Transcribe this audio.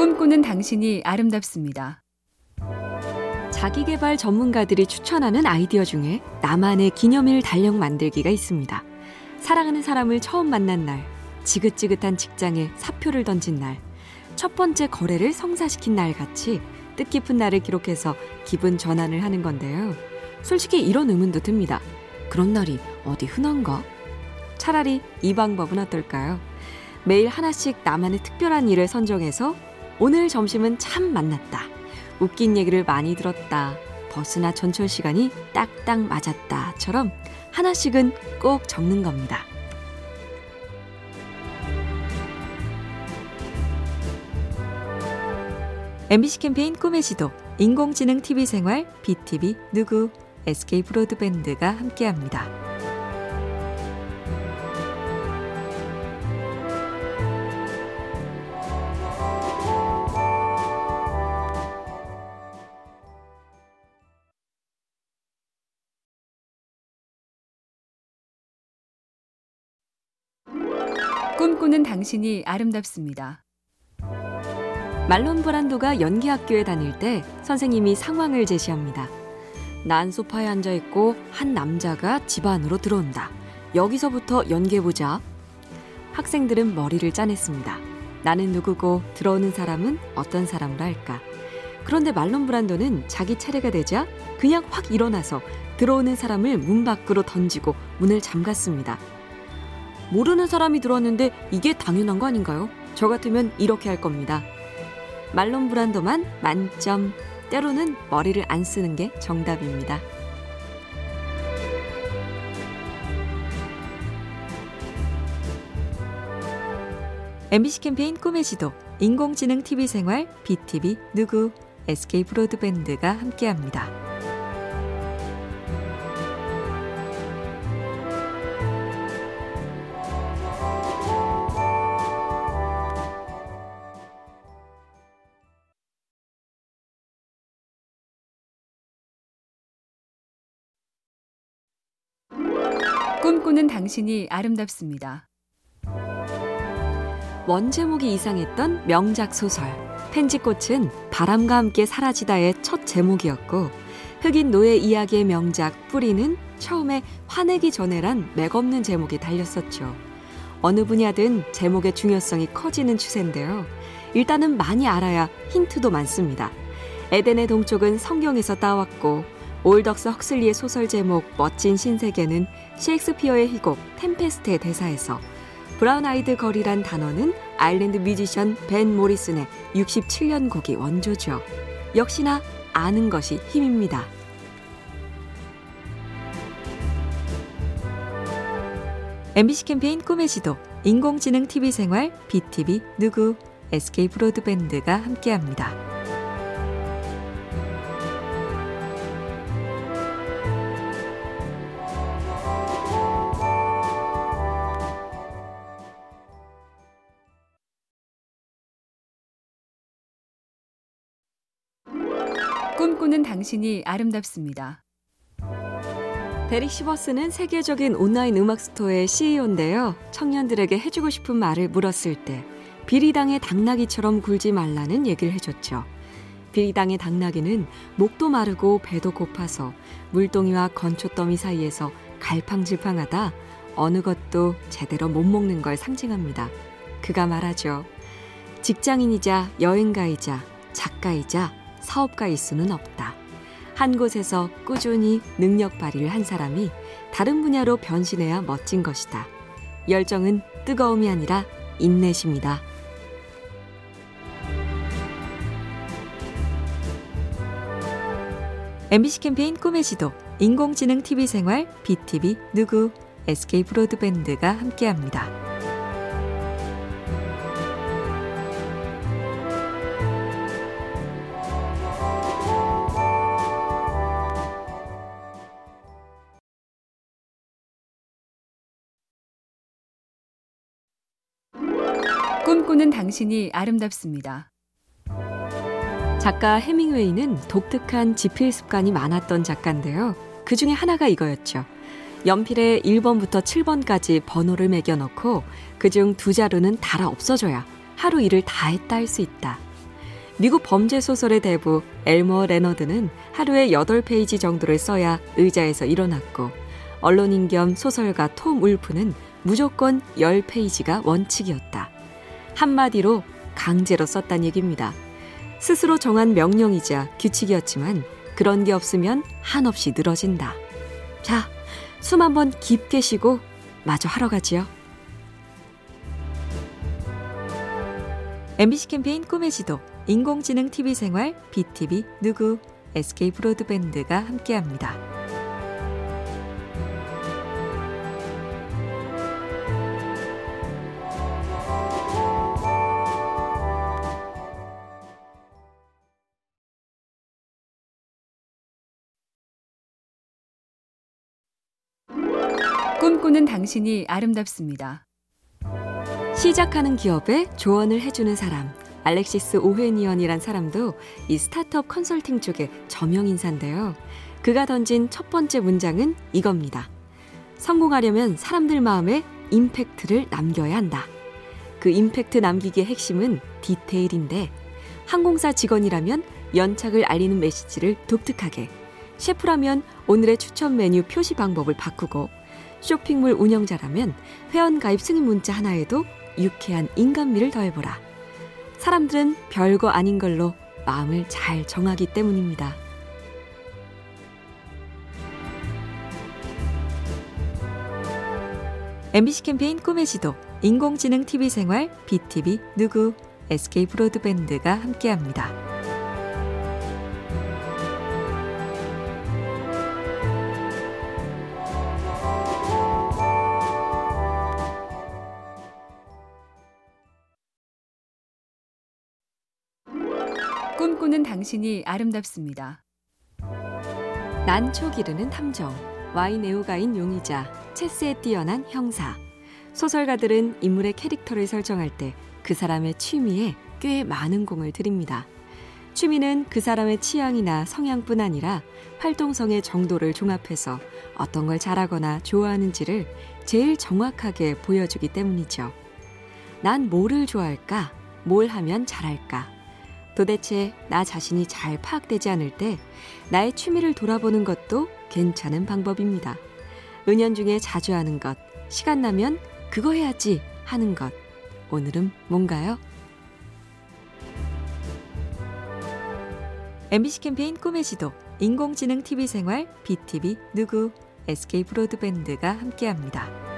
꿈꾸는 당신이 아름답습니다. 자기개발 전문가들이 추천하는 아이디어 중에 나만의 기념일 달력 만들기가 있습니다. 사랑하는 사람을 처음 만난 날, 지긋지긋한 직장에 사표를 던진 날, 첫 번째 거래를 성사시킨 날 같이 뜻깊은 날을 기록해서 기분 전환을 하는 건데요. 솔직히 이런 의문도 듭니다. 그런 날이 어디 흔한가? 차라리 이 방법은 어떨까요? 매일 하나씩 나만의 특별한 일을 선정해서 오늘 점심은 참 만났다. 웃긴 얘기를 많이 들었다. 버스나 전철 시간이 딱딱 맞았다처럼 하나씩은 꼭 적는 겁니다. MBC 캠페인 꿈의 지도, 인공지능 TV 생활, BTV 누구, SK 브로드밴드가 함께합니다. 꿈꾸는 당신이 아름답습니다. 말론 브란도가 연기학교에 다닐 때 선생님이 상황을 제시합니다. 난 소파에 앉아 있고 한 남자가 집 안으로 들어온다. 여기서부터 연기해보자. 학생들은 머리를 짜냈습니다. 나는 누구고 들어오는 사람은 어떤 사람으로 할까? 그런데 말론 브란도는 자기 차례가 되자 그냥 확 일어나서 들어오는 사람을 문 밖으로 던지고 문을 잠갔습니다. 모르는 사람이 들어왔는데 이게 당연한 거 아닌가요? 저 같으면 이렇게 할 겁니다. 말론 브란도만 만점. 때로는 머리를 안 쓰는 게 정답입니다. MBC 캠페인 꿈의 지도, 인공지능 TV 생활, BTV 누구, SK 브로드밴드가 함께합니다. 꿈꾸는 당신이 아름답습니다. 원제목이 이상했던 명작 소설 펜지꽃은 바람과 함께 사라지다의 첫 제목이었고 흑인 노예 이야기의 명작 뿌리는 처음에 화내기 전에란 맥없는 제목이 달렸었죠. 어느 분야든 제목의 중요성이 커지는 추세인데요. 일단은 많이 알아야 힌트도 많습니다. 에덴의 동쪽은 성경에서 따왔고 올더스 헉슬리의 소설 제목 멋진 신세계는 셰익스피어의 희곡 템페스트의 대사에서 Brown Eyed Girl이란 단어는 아일랜드 뮤지션 밴 모리슨의 67년 곡이 원조죠. 역시나 아는 것이 힘입니다. MBC 캠페인 꿈의 지도, 인공지능 TV 생활, BTV 누구, SK 브로드밴드가 함께합니다. 꿈꾸는 당신이 아름답습니다. 데릭 시버스는 세계적인 온라인 음악 스토어의 CEO인데요. 청년들에게 해주고 싶은 말을 물었을 때 뷔리당의 당나귀처럼 굴지 말라는 얘기를 해줬죠. 뷔리당의 당나귀는 목도 마르고 배도 고파서 물동이와 건초더미 사이에서 갈팡질팡하다 어느 것도 제대로 못 먹는 걸 상징합니다. 그가 말하죠. 직장인이자 여행가이자 작가이자 사업가일 수는 없다. 한 곳에서 꾸준히 능력 발휘를 한 사람이 다른 분야로 변신해야 멋진 것이다. 열정은 뜨거움이 아니라 인내심이다. MBC 캠페인 꿈의 지도, 인공지능 TV 생활, BTV 누구, SK 브로드밴드가 함께합니다. 꿈꾸는 당신이 아름답습니다. 작가 해밍웨이는 독특한 지필 습관이 많았던 작가인데요. 그 중에 하나가 이거였죠. 연필에 1번부터 7번까지 번호를 매겨 넣고 그중 두 자루는 달아 없어져야 하루 일을 다 했다 할 수 있다. 미국 범죄 소설의 대부 엘머 레너드는 하루에 8페이지 정도를 써야 의자에서 일어났고 언론인 겸 소설가 톰 울프는 무조건 10페이지가 원칙이었다. 한마디로 강제로 썼단 얘기입니다. 스스로 정한 명령이자 규칙이었지만 그런 게 없으면 한없이 늘어진다. 자, 숨 한번 깊게 쉬고 마저 하러 가지요. MBC 캠페인 꿈의 지도, 인공지능 TV 생활, BTV 누구, SK 브로드밴드가 함께합니다. 꿈꾸는 당신이 아름답습니다. 시작하는 기업에 조언을 해주는 사람. 알렉시스 오헤니언이란 사람도 이 스타트업 컨설팅 쪽의 저명 인사인데요. 그가 던진 첫 번째 문장은 이겁니다. 성공하려면 사람들 마음에 임팩트를 남겨야 한다. 그 임팩트 남기기의 핵심은 디테일인데 항공사 직원이라면 연착을 알리는 메시지를 독특하게 셰프라면 오늘의 추천 메뉴 표시 방법을 바꾸고 쇼핑몰 운영자라면 회원 가입 승인 문자 하나에도 유쾌한 인간미를 더해보라. 사람들은 별거 아닌 걸로 마음을 잘 정하기 때문입니다. MBC 캠페인 꿈의 지도, 인공지능 TV 생활, BTV 누구, SK 브로드밴드가 함께합니다. 꿈꾸는 당신이 아름답습니다. 난초 기르는 탐정, 와인 애호가인 용의자, 체스에 뛰어난 형사. 소설가들은 인물의 캐릭터를 설정할 때 그 사람의 취미에 꽤 많은 공을 들입니다. 취미는 그 사람의 취향이나 성향뿐 아니라 활동성의 정도를 종합해서 어떤 걸 잘하거나 좋아하는지를 제일 정확하게 보여주기 때문이죠. 난 뭐를 좋아할까? 뭘 하면 잘할까? 도대체 나 자신이 잘 파악되지 않을 때 나의 취미를 돌아보는 것도 괜찮은 방법입니다. 은연중에 자주 하는 것, 시간 나면 그거 해야지 하는 것. 오늘은 뭔가요? MBC 캠페인 꿈의 지도, 인공지능 TV 생활, BTV 누구, SK 브로드밴드가 함께합니다.